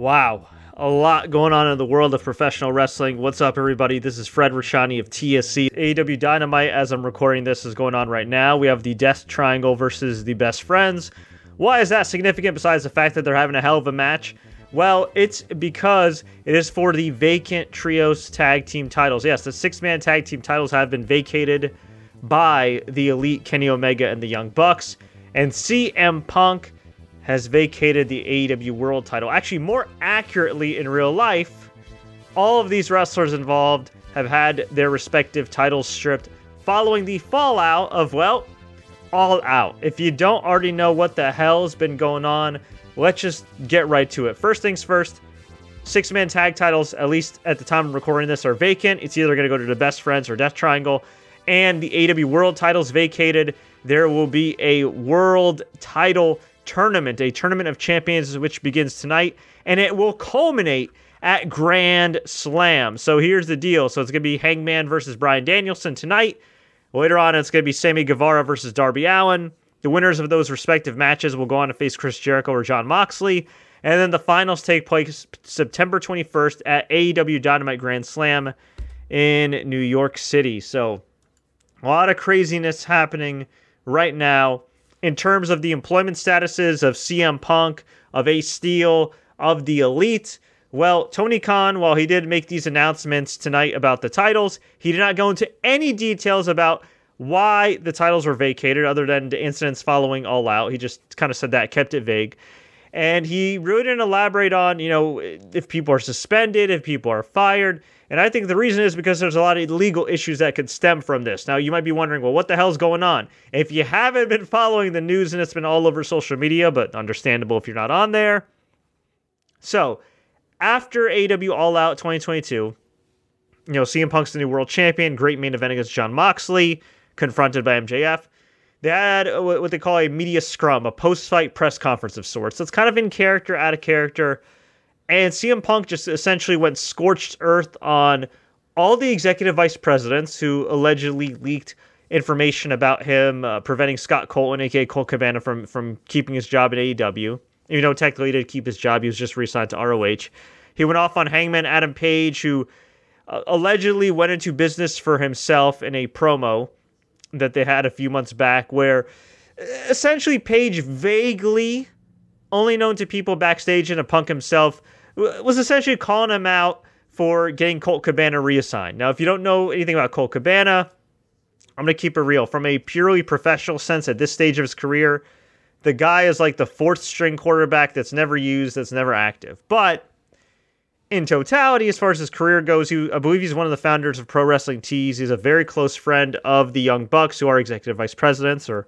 Wow. A lot going on in the world of professional wrestling. What's up, everybody? This is Fred Rashani of TSC. AEW Dynamite, as I'm recording this, is going on right now. We have the Death Triangle versus the Best Friends. Why is that significant besides the fact that they're having a hell of a match? Well, it's because it is for the vacant Trios tag team titles. Yes, the six man tag team titles have been vacated by the Elite Kenny Omega and the Young Bucks. And CM Punk has vacated the AEW World title. Actually, more accurately, in real life, all of these wrestlers involved have had their respective titles stripped following the fallout of, well, All Out. If you don't already know what the hell's been going on, let's just get right to it. First things first, six man tag titles, at least at the time of recording this, are vacant. It's either going to go to the Best Friends or Death Triangle. And the AEW World titles vacated. There will be a world title tournament, a tournament of champions, which begins tonight, and it will culminate at Grand Slam. So here's the deal. So it's going to be Hangman versus Bryan Danielson tonight. Later on, it's going to be Sammy Guevara versus Darby Allin. The winners of those respective matches will go on to face Chris Jericho or Jon Moxley. And then the finals take place September 21st at AEW Dynamite Grand Slam in New York City. So a lot of craziness happening right now in terms of the employment statuses of CM Punk, of Ace Steel, of the Elite. Well, Tony Khan, while he did make these announcements tonight about the titles, he did not go into any details about why the titles were vacated other than the incidents following All Out. He just kind of said that, kept it vague. And he really didn't elaborate on, you know, if people are suspended, if people are fired. And I think the reason is because there's a lot of legal issues that could stem from this. Now, you might be wondering, well, what the hell's going on? If you haven't been following the news and it's been all over social media, but understandable if you're not on there. So, after AW All Out 2022, you know, CM Punk's the new world champion, great main event against Jon Moxley confronted by MJF. They had what they call a media scrum, a post fight press conference of sorts. So it's kind of in character, out of character. And CM Punk just essentially went scorched earth on all the executive vice presidents who allegedly leaked information about him uh, preventing Scott Colton, aka Colt Cabana, from from keeping his job at AEW. Even though technically he did keep his job, he was just re-signed to ROH. He went off on Hangman Adam Page, who uh, allegedly went into business for himself in a promo that they had a few months back where essentially Page vaguely, only known to people backstage and a punk himself, was essentially calling him out for getting Colt Cabana reassigned. Now, if you don't know anything about Colt Cabana, I'm going to keep it real. From a purely professional sense at this stage of his career, the guy is like the fourth string quarterback that's never used, that's never active. But in totality, as far as his career goes, he, I believe he's one of the founders of Pro Wrestling Tees. He's a very close friend of the Young Bucks, who are executive vice presidents, or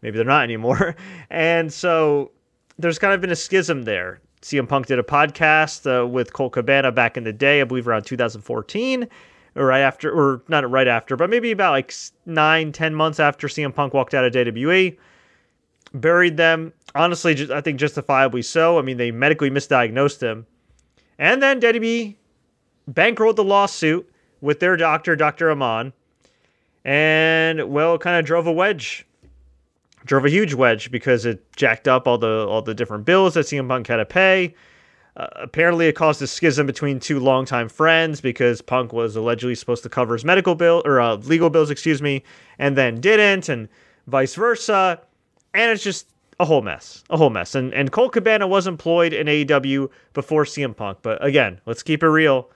maybe they're not anymore. And so there's kind of been a schism there. CM Punk did a podcast uh, with Colt Cabana back in the day, I believe around 2014, or right after, or not right after, but maybe about like nine, ten months after CM Punk walked out of WWE. Buried them, honestly, just, I think justifiably so. I mean, they medically misdiagnosed him and then WWE bankrolled the lawsuit with their doctor, Dr. Amann, and well, kind of drove a wedge, drove a huge wedge because it jacked up all the all the different bills that CM Punk had to pay. Uh, apparently, it caused a schism between two longtime friends because Punk was allegedly supposed to cover his medical bill or uh, legal bills, excuse me, and then didn't, and vice versa. And it's just a whole mess, a whole mess. And and Colt Cabana was employed in AEW before CM Punk, but again, let's keep it real.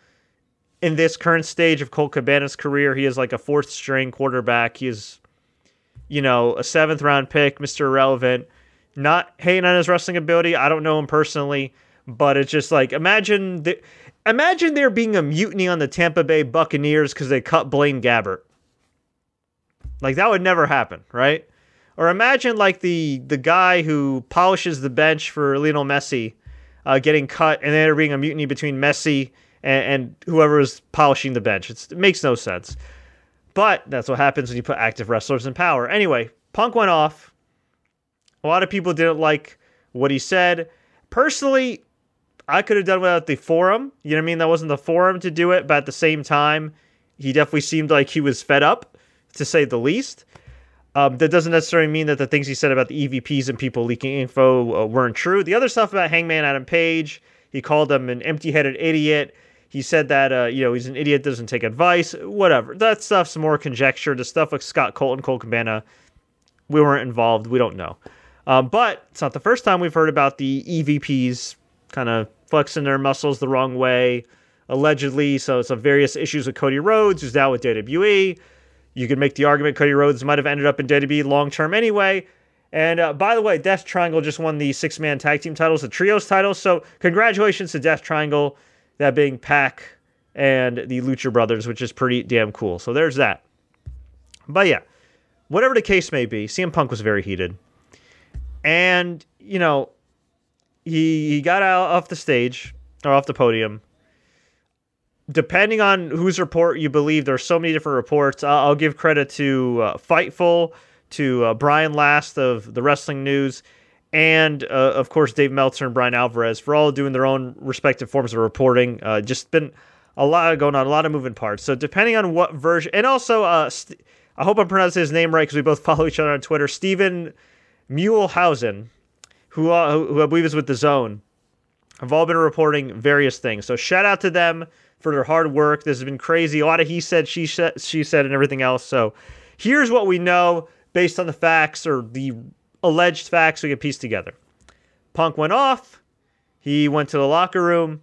In this current stage of Colt Cabana's career, he is like a fourth string quarterback. He is, you know, a seventh round pick, Mr. Irrelevant. Not hating on his wrestling ability. I don't know him personally, but it's just like imagine the, imagine there being a mutiny on the Tampa Bay Buccaneers because they cut Blaine Gabbert. Like that would never happen, right? Or imagine like the the guy who polishes the bench for Lionel Messi uh, getting cut, and there being a mutiny between Messi and, and whoever is polishing the bench. It's, it makes no sense. But that's what happens when you put active wrestlers in power. Anyway, Punk went off. A lot of people didn't like what he said. Personally, I could have done without the forum. You know what I mean? That wasn't the forum to do it, but at the same time, he definitely seemed like he was fed up, to say the least. Um, that doesn't necessarily mean that the things he said about the EVPs and people leaking info uh, weren't true. The other stuff about Hangman Adam Page, He called him an empty-headed idiot. He said that uh, you know he's an idiot, doesn't take advice, whatever. That stuff's more conjecture. The stuff with Scott Colton, Colt Cabana, we weren't involved. We don't know. Uh, but it's not the first time we've heard about the EVPs kind of flexing their muscles the wrong way, allegedly. So some various issues with Cody Rhodes, who's now with WWE. You could make the argument Cody Rhodes might have ended up in WWE long term anyway. And uh, by the way, Death Triangle just won the six man tag team titles, the trios titles. So congratulations to Death Triangle, that being Pac and the Lucha Brothers, which is pretty damn cool. So there's that. But yeah, whatever the case may be, CM Punk was very heated. And, you know, he, he got out off the stage or off the podium depending on whose report you believe, there's so many different reports. I'll, I'll give credit to uh, Fightful, to uh, Brian Last of the Wrestling News, and uh, of course Dave Meltzer and Bryan Alvarez for all doing their own respective forms of reporting. Uh, just been a lot going on, a lot of moving parts. So depending on what version, and also uh, st- I hope I'm pronouncing his name right because we both follow each other on Twitter. Stephen Muehlhausen, who, uh, who I believe is with the Zone, have all been reporting various things. So shout out to them for their hard work. This has been crazy. A lot of he said, she said, she said, and everything else. So here's what we know based on the facts or the alleged facts we can piece together. Punk went off. He went to the locker room.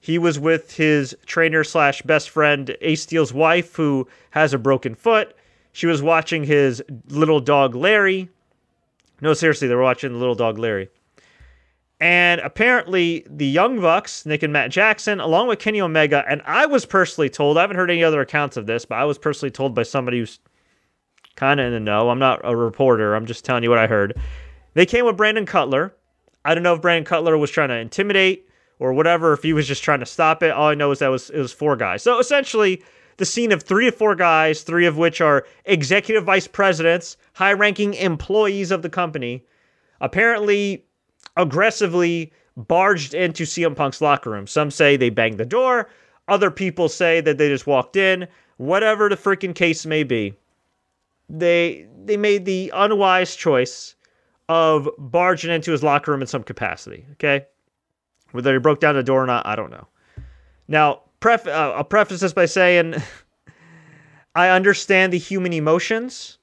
He was with his trainer slash best friend, Ace Steel's wife, who has a broken foot. She was watching his little dog Larry. No, seriously, they were watching the little dog Larry. And apparently, the Young Bucks, Nick and Matt Jackson, along with Kenny Omega, and I was personally told, I haven't heard any other accounts of this, but I was personally told by somebody who's kind of in the know. I'm not a reporter, I'm just telling you what I heard. They came with Brandon Cutler. I don't know if Brandon Cutler was trying to intimidate or whatever, if he was just trying to stop it. All I know is that was it was four guys. So essentially, the scene of three to four guys, three of which are executive vice presidents, high ranking employees of the company, apparently aggressively barged into CM Punk's locker room. Some say they banged the door, other people say that they just walked in. Whatever the freaking case may be, they they made the unwise choice of barging into his locker room in some capacity. Okay, whether he broke down the door or not, I don't know. Now, pref- uh, I'll preface this by saying I understand the human emotions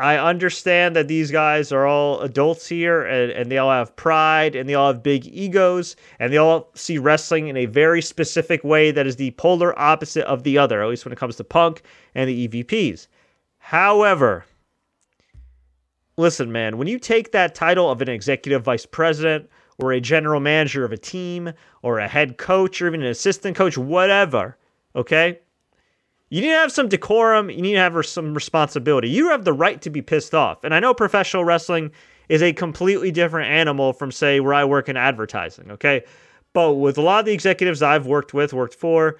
I understand that these guys are all adults here and, and they all have pride and they all have big egos and they all see wrestling in a very specific way that is the polar opposite of the other, at least when it comes to Punk and the EVPs. However, listen, man, when you take that title of an executive vice president or a general manager of a team or a head coach or even an assistant coach, whatever, okay? You need to have some decorum. You need to have some responsibility. You have the right to be pissed off. And I know professional wrestling is a completely different animal from, say, where I work in advertising, okay? But with a lot of the executives I've worked with, worked for,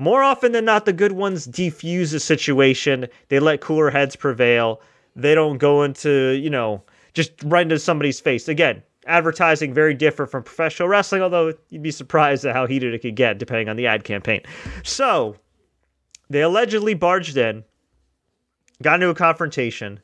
more often than not, the good ones defuse the situation. They let cooler heads prevail. They don't go into, you know, just right into somebody's face. Again, advertising very different from professional wrestling, although you'd be surprised at how heated it could get depending on the ad campaign. So, they allegedly barged in, got into a confrontation,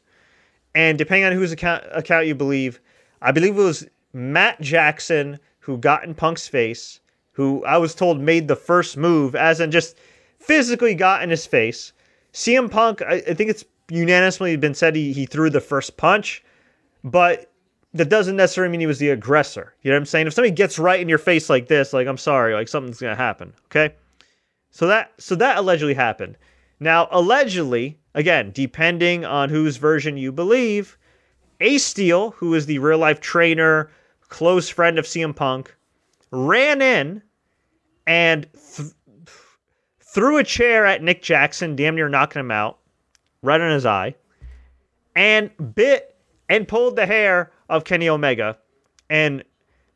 and depending on whose account, account you believe, I believe it was Matt Jackson who got in Punk's face, who I was told made the first move, as in just physically got in his face. CM Punk, I, I think it's unanimously been said he, he threw the first punch, but that doesn't necessarily mean he was the aggressor. You know what I'm saying? If somebody gets right in your face like this, like I'm sorry, like something's gonna happen. Okay. So that so that allegedly happened. Now, allegedly, again, depending on whose version you believe, Ace Steel, who is the real life trainer, close friend of CM Punk, ran in and th- threw a chair at Nick Jackson, damn near knocking him out, right on his eye, and bit and pulled the hair of Kenny Omega. And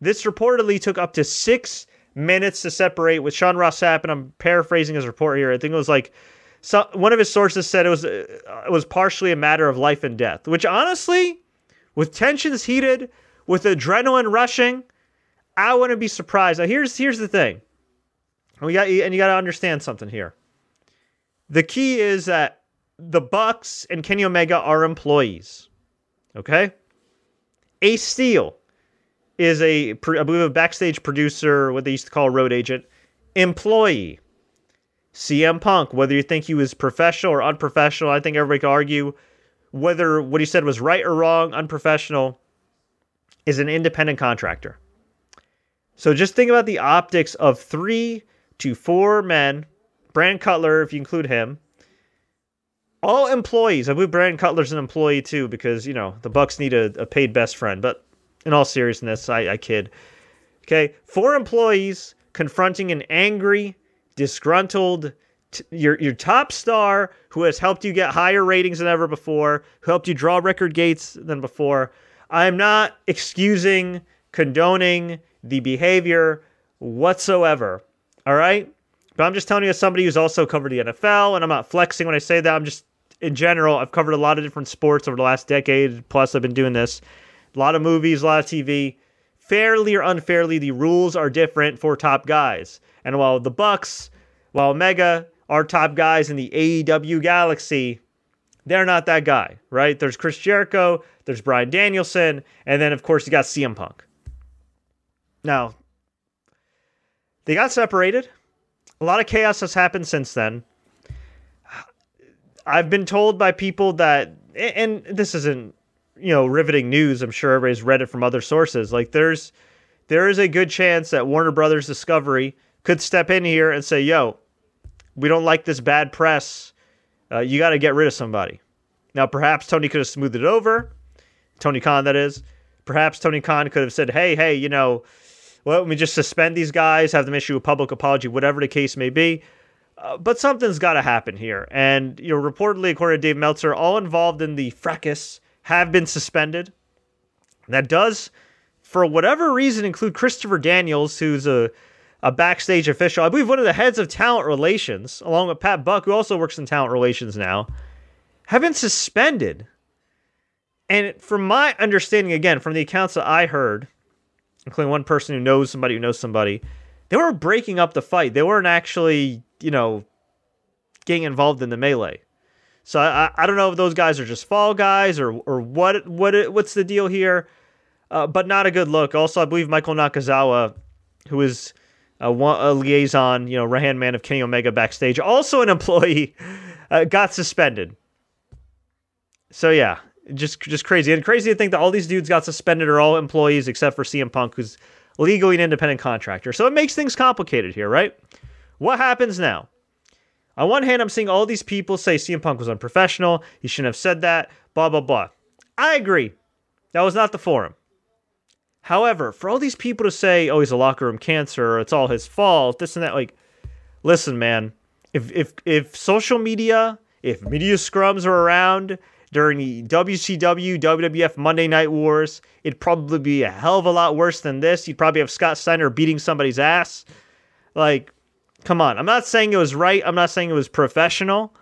this reportedly took up to six minutes to separate with Sean Ross Sapp, and I'm paraphrasing his report here. I think it was like so, one of his sources said it was uh, it was partially a matter of life and death. Which honestly, with tensions heated, with adrenaline rushing, I wouldn't be surprised. Now here's here's the thing. We got and you got to understand something here. The key is that the Bucks and Kenny Omega are employees. Okay? Ace Steel is a, I believe, a backstage producer, what they used to call a road agent, employee. CM Punk, whether you think he was professional or unprofessional, I think everybody could argue whether what he said was right or wrong, unprofessional, is an independent contractor. So just think about the optics of three to four men, Brand Cutler, if you include him, all employees. I believe Brandon Cutler's an employee too, because you know the Bucks need a, a paid best friend. But in all seriousness, I, I kid. Okay, four employees confronting an angry, disgruntled, t- your your top star who has helped you get higher ratings than ever before, who helped you draw record gates than before. I'm not excusing, condoning the behavior whatsoever. All right? But I'm just telling you as somebody who's also covered the NFL, and I'm not flexing when I say that. I'm just in general, I've covered a lot of different sports over the last decade. Plus, I've been doing this. A lot of movies, a lot of TV. Fairly or unfairly, the rules are different for top guys. And while the Bucks, while Mega are top guys in the AEW galaxy, they're not that guy, right? There's Chris Jericho, there's Bryan Danielson, and then of course you got CM Punk. Now, they got separated. A lot of chaos has happened since then. I've been told by people that, and this isn't, you know, riveting news. I'm sure everybody's read it from other sources. Like there's, there is a good chance that Warner Brothers Discovery could step in here and say, "Yo, we don't like this bad press. Uh, you got to get rid of somebody." Now, perhaps Tony could have smoothed it over. Tony Khan, that is. Perhaps Tony Khan could have said, "Hey, hey, you know, let me just suspend these guys, have them issue a public apology, whatever the case may be." Uh, but something's got to happen here. And, you know, reportedly, according to Dave Meltzer, all involved in the fracas have been suspended. That does, for whatever reason, include Christopher Daniels, who's a, a backstage official. I believe one of the heads of talent relations, along with Pat Buck, who also works in talent relations now, have been suspended. And from my understanding, again, from the accounts that I heard, including one person who knows somebody who knows somebody, they were breaking up the fight. They weren't actually you know, getting involved in the melee. So I, I don't know if those guys are just fall guys or or what what what's the deal here, uh, but not a good look. Also, I believe Michael Nakazawa, who is a, a liaison, you know, right man of Kenny Omega backstage, also an employee, uh, got suspended. So yeah, just just crazy and crazy to think that all these dudes got suspended are all employees except for CM Punk, who's legally an independent contractor. So it makes things complicated here, right? What happens now? On one hand, I'm seeing all these people say CM Punk was unprofessional. He shouldn't have said that, blah, blah, blah. I agree. That was not the forum. However, for all these people to say, oh, he's a locker room cancer, or it's all his fault, this and that, like, listen, man, if, if, if social media, if media scrums are around during the WCW, WWF Monday Night Wars, it'd probably be a hell of a lot worse than this. You'd probably have Scott Steiner beating somebody's ass. Like, Come on. I'm not saying it was right. I'm not saying it was professional.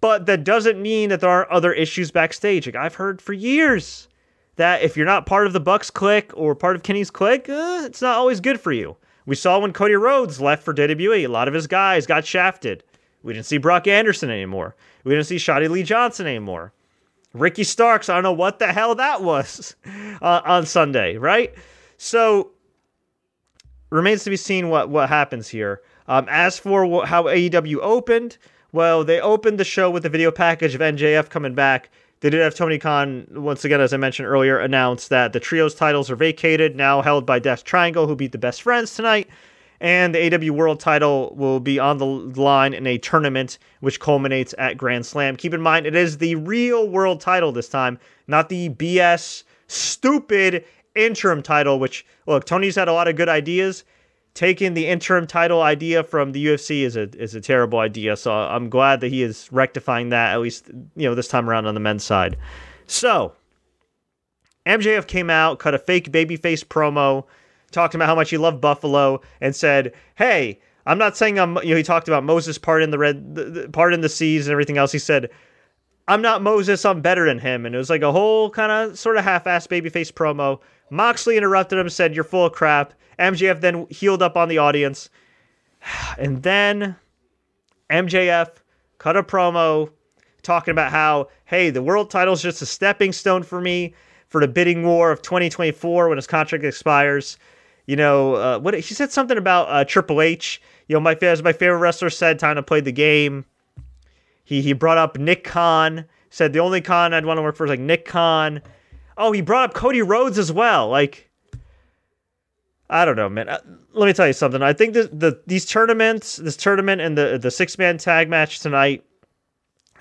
But that doesn't mean that there aren't other issues backstage. Like I've heard for years that if you're not part of the Bucks clique or part of Kenny's clique, uh, it's not always good for you. We saw when Cody Rhodes left for WWE, a lot of his guys got shafted. We didn't see Brock Anderson anymore. We didn't see Shotty Lee Johnson anymore. Ricky Starks, I don't know what the hell that was uh, on Sunday, right? So remains to be seen what what happens here. Um, as for how AEW opened, well, they opened the show with a video package of MJF coming back. They did have Tony Khan, once again, as I mentioned earlier, announce that the trios titles are vacated, now held by Death Triangle, who beat the best friends tonight. And the AW World title will be on the line in a tournament which culminates at Grand Slam. Keep in mind, it is the real world title this time, not the BS stupid interim title, which, look, Tony's had a lot of good ideas taking the interim title idea from the UFC is a is a terrible idea. So I'm glad that he is rectifying that at least you know this time around on the men's side. So MJF came out, cut a fake babyface promo, talking about how much he loved Buffalo, and said, "Hey, I'm not saying I'm." You know, he talked about Moses part in the red, the, the, part in the seas and everything else. He said, "I'm not Moses. I'm better than him." And it was like a whole kind of sort of half-ass babyface promo. Moxley interrupted him, said, "You're full of crap." MJF then heeled up on the audience. And then MJF cut a promo talking about how, hey, the world title is just a stepping stone for me. for the bidding war of 2024 when his contract expires. You know, uh, what he said something about uh, Triple H. You know, my as my favorite wrestler said, time to play the game. He he brought up Nick Khan. Said the only Khan I'd want to work for is like Nick Khan. Oh, he brought up Cody Rhodes as well. Like, I don't know, man. Uh, let me tell you something. I think that the these tournaments, this tournament and the the six man tag match tonight,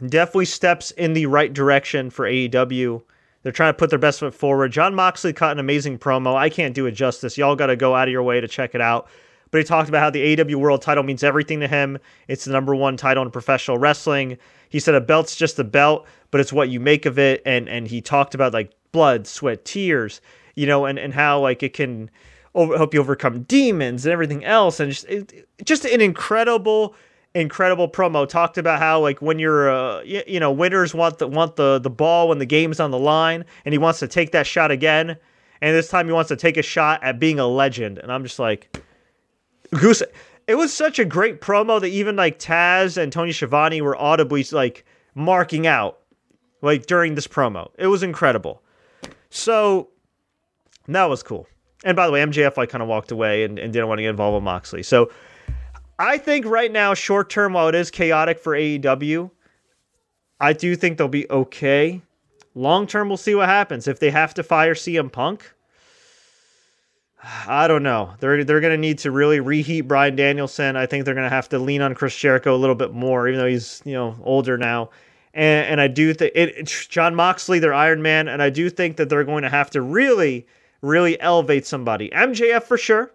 definitely steps in the right direction for AEW. They're trying to put their best foot forward. Jon Moxley cut an amazing promo. I can't do it justice. Y'all got to go out of your way to check it out. But he talked about how the AW World title means everything to him. It's the number one title in professional wrestling. He said a belt's just a belt, but it's what you make of it. And and he talked about like blood, sweat, tears, you know, and and how like it can over, help you overcome demons and everything else. And just it, just an incredible incredible promo. Talked about how like when you're uh, you, you know winners want the want the the ball when the game's on the line and he wants to take that shot again. And this time he wants to take a shot at being a legend. And I'm just like goose it was such a great promo that even like Taz and Tony Schiavone were audibly like marking out like during this promo. It was incredible. So that was cool. And by the way MJF like kind of walked away and, and didn't want to get involved with Moxley. So I think right now, short term, while it is chaotic for AEW, I do think they'll be okay. Long term, we'll see what happens. If they have to fire CM Punk, I don't know. They're they're gonna need to really reheat Bryan Danielson. I think they're gonna have to lean on Chris Jericho a little bit more, even though he's you know older now. And and I do think Jon Moxley, their Iron Man, and I do think that they're going to have to really really elevate somebody. MJF for sure.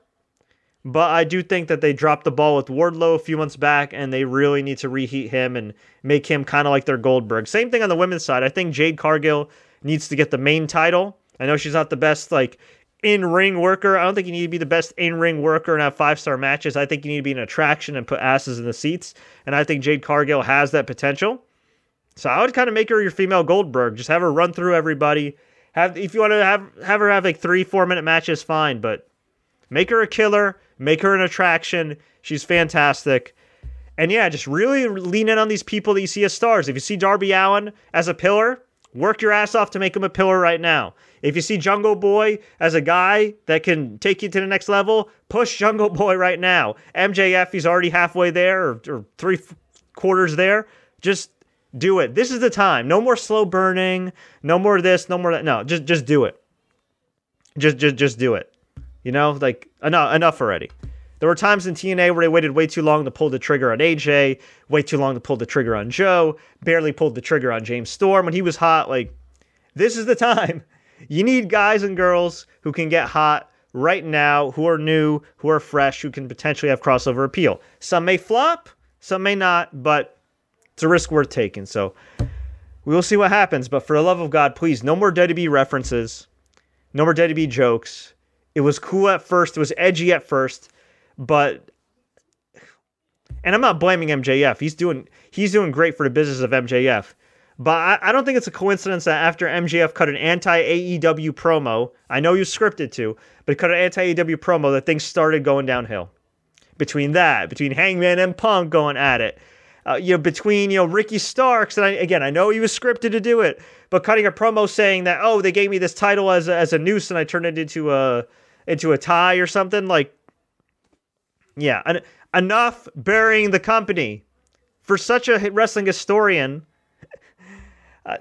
But I do think that they dropped the ball with Wardlow a few months back, and they really need to reheat him and make him kind of like their Goldberg. Same thing on the women's side. I think Jade Cargill needs to get the main title. I know she's not the best like in ring worker. I don't think you need to be the best in ring worker and have five star matches. I think you need to be an attraction and put asses in the seats. And I think Jade Cargill has that potential. So I would kind of make her your female Goldberg. Just have her run through everybody. Have if you want to have have her have like three four minute matches, fine. But make her a killer make her an attraction. She's fantastic. And yeah, just really lean in on these people that you see as stars. If you see Darby Allin as a pillar, work your ass off to make him a pillar right now. If you see Jungle Boy as a guy that can take you to the next level, push Jungle Boy right now. MJF, he's already halfway there or, or three quarters there. Just do it. This is the time. No more slow burning. No more this. No more that. No, just just do it. Just just just do it. You know, like enough enough already. There were times in TNA where they waited way too long to pull the trigger on AJ, way too long to pull the trigger on Joe, barely pulled the trigger on James Storm when he was hot. Like, this is the time. You need guys and girls who can get hot right now, who are new, who are fresh, who can potentially have crossover appeal. Some may flop, some may not, but it's a risk worth taking. So we will see what happens. But for the love of God, please, no more WWE references, no more WWE jokes. It was cool at first, it was edgy at first, but and I'm not blaming MJF. He's doing he's doing great for the business of MJF. But I, I don't think it's a coincidence that after MJF cut an anti AEW promo, I know you scripted to, but cut an anti AEW promo, that things started going downhill. Between that, between Hangman and Punk going at it, uh, you know, between you know Ricky Starks and I, again, I know he was scripted to do it, but cutting a promo saying that oh they gave me this title as a, as a noose and I turned it into a into a tie or something like yeah en- enough burying the company. For such a wrestling historian uh,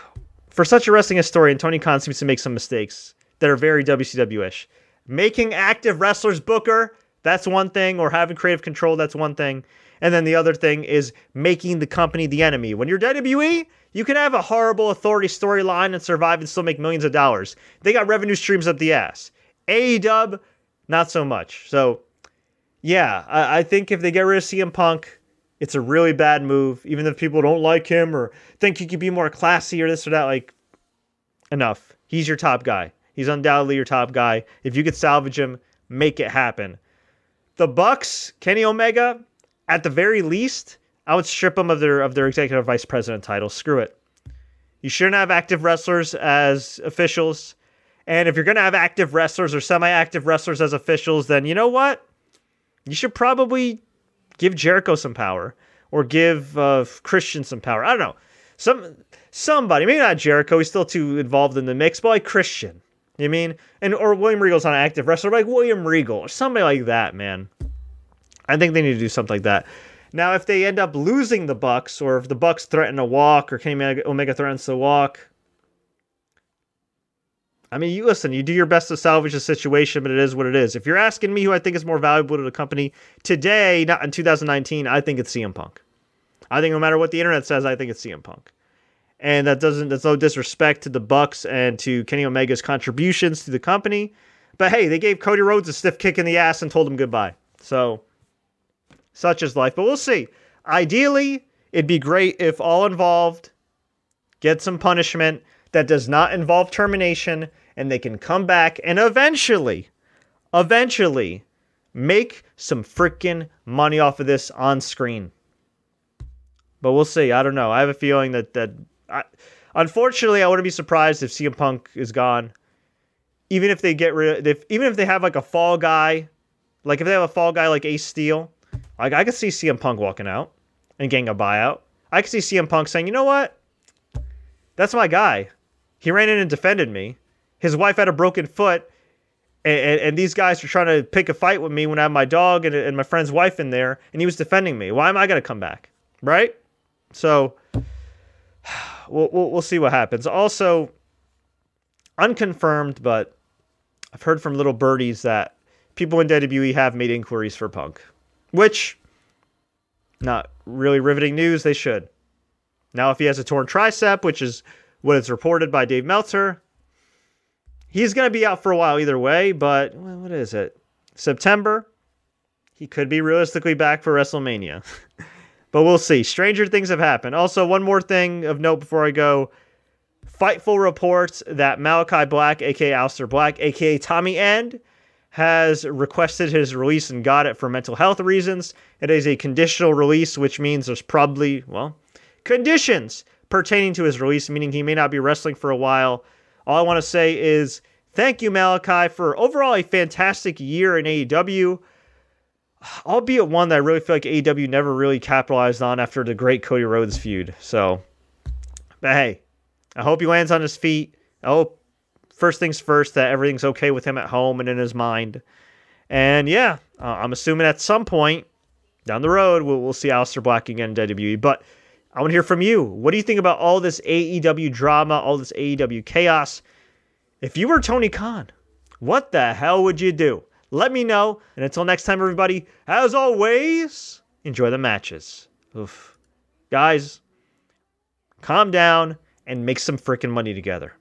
for such a wrestling historian Tony Khan seems to make some mistakes that are very WCW-ish making active wrestlers booker that's one thing or having creative control that's one thing and then the other thing is making the company the enemy. When you're WWE, you can have a horrible authority storyline and survive and still make millions of dollars. They got revenue streams up the ass. AEW, not so much. So, yeah, I, I think if they get rid of CM Punk, it's a really bad move. Even if people don't like him or think he could be more classy or this or that, like, enough. He's your top guy. He's undoubtedly your top guy. If you could salvage him, make it happen. The Bucks, Kenny Omega, at the very least, I would strip them of their of their executive vice president title. Screw it. You shouldn't have active wrestlers as officials. And if you're going to have active wrestlers or semi-active wrestlers as officials, then you know what? You should probably give Jericho some power or give uh, Christian some power. I don't know. some somebody, maybe not Jericho, he's still too involved in the mix, but like Christian. You mean? And or William Regal's not an active wrestler, like William Regal or somebody like that, man. I think they need to do something like that. Now, if they end up losing the Bucks, or if the Bucks threaten to walk, or Kenny Omega threatens to walk, I mean, you listen, you do your best to salvage the situation, but it is what it is. If you're asking me who I think is more valuable to the company today, not in 2019, I think it's CM Punk. I think no matter what the internet says, I think it's CM Punk. And that doesn't that's no disrespect to the Bucks and to Kenny Omega's contributions to the company. But hey, they gave Cody Rhodes a stiff kick in the ass and told him goodbye. So such is life. But we'll see. Ideally, it'd be great if all involved get some punishment that does not involve termination and they can come back and eventually, eventually make some freaking money off of this on screen. But we'll see. I don't know. I have a feeling that that I, unfortunately I wouldn't be surprised if CM Punk is gone. Even if they get rid if even if they have like a fall guy, like if they have a fall guy like Ace Steel, like I could see CM Punk walking out and getting a buyout. I could see CM Punk saying, "You know what? That's my guy. He ran in and defended me. His wife had a broken foot, and, and, and these guys were trying to pick a fight with me when I had my dog and, and my friend's wife in there, and he was defending me. Why am I to come back? Right? So we'll, we'll, we'll see what happens. Also, unconfirmed, but I've heard from little birdies that people in WWE have made inquiries for Punk, which not really riveting news. They should. Now, if he has a torn tricep, which is what is reported by Dave Meltzer. He's going to be out for a while either way, but what is it? September? He could be realistically back for WrestleMania. but we'll see. Stranger things have happened. Also, one more thing of note before I go. Fightful reports that Malachi Black, aka Aleister Black, aka Tommy End, has requested his release and got it for mental health reasons. It is a conditional release, which means there's probably, well, conditions pertaining to his release, meaning he may not be wrestling for a while. All I want to say is thank you, Malachi, for overall a fantastic year in AEW, albeit one that I really feel like AEW never really capitalized on after the great Cody Rhodes feud. So, but hey, I hope he lands on his feet. I hope, first things first, that everything's okay with him at home and in his mind. And yeah, uh, I'm assuming at some point down the road, we'll, we'll see Aleister Black again in WWE. But I want to hear from you. What do you think about all this AEW drama, all this AEW chaos? If you were Tony Khan, what the hell would you do? Let me know. And until next time, everybody, as always, enjoy the matches. Oof. Guys, calm down and make some freaking money together.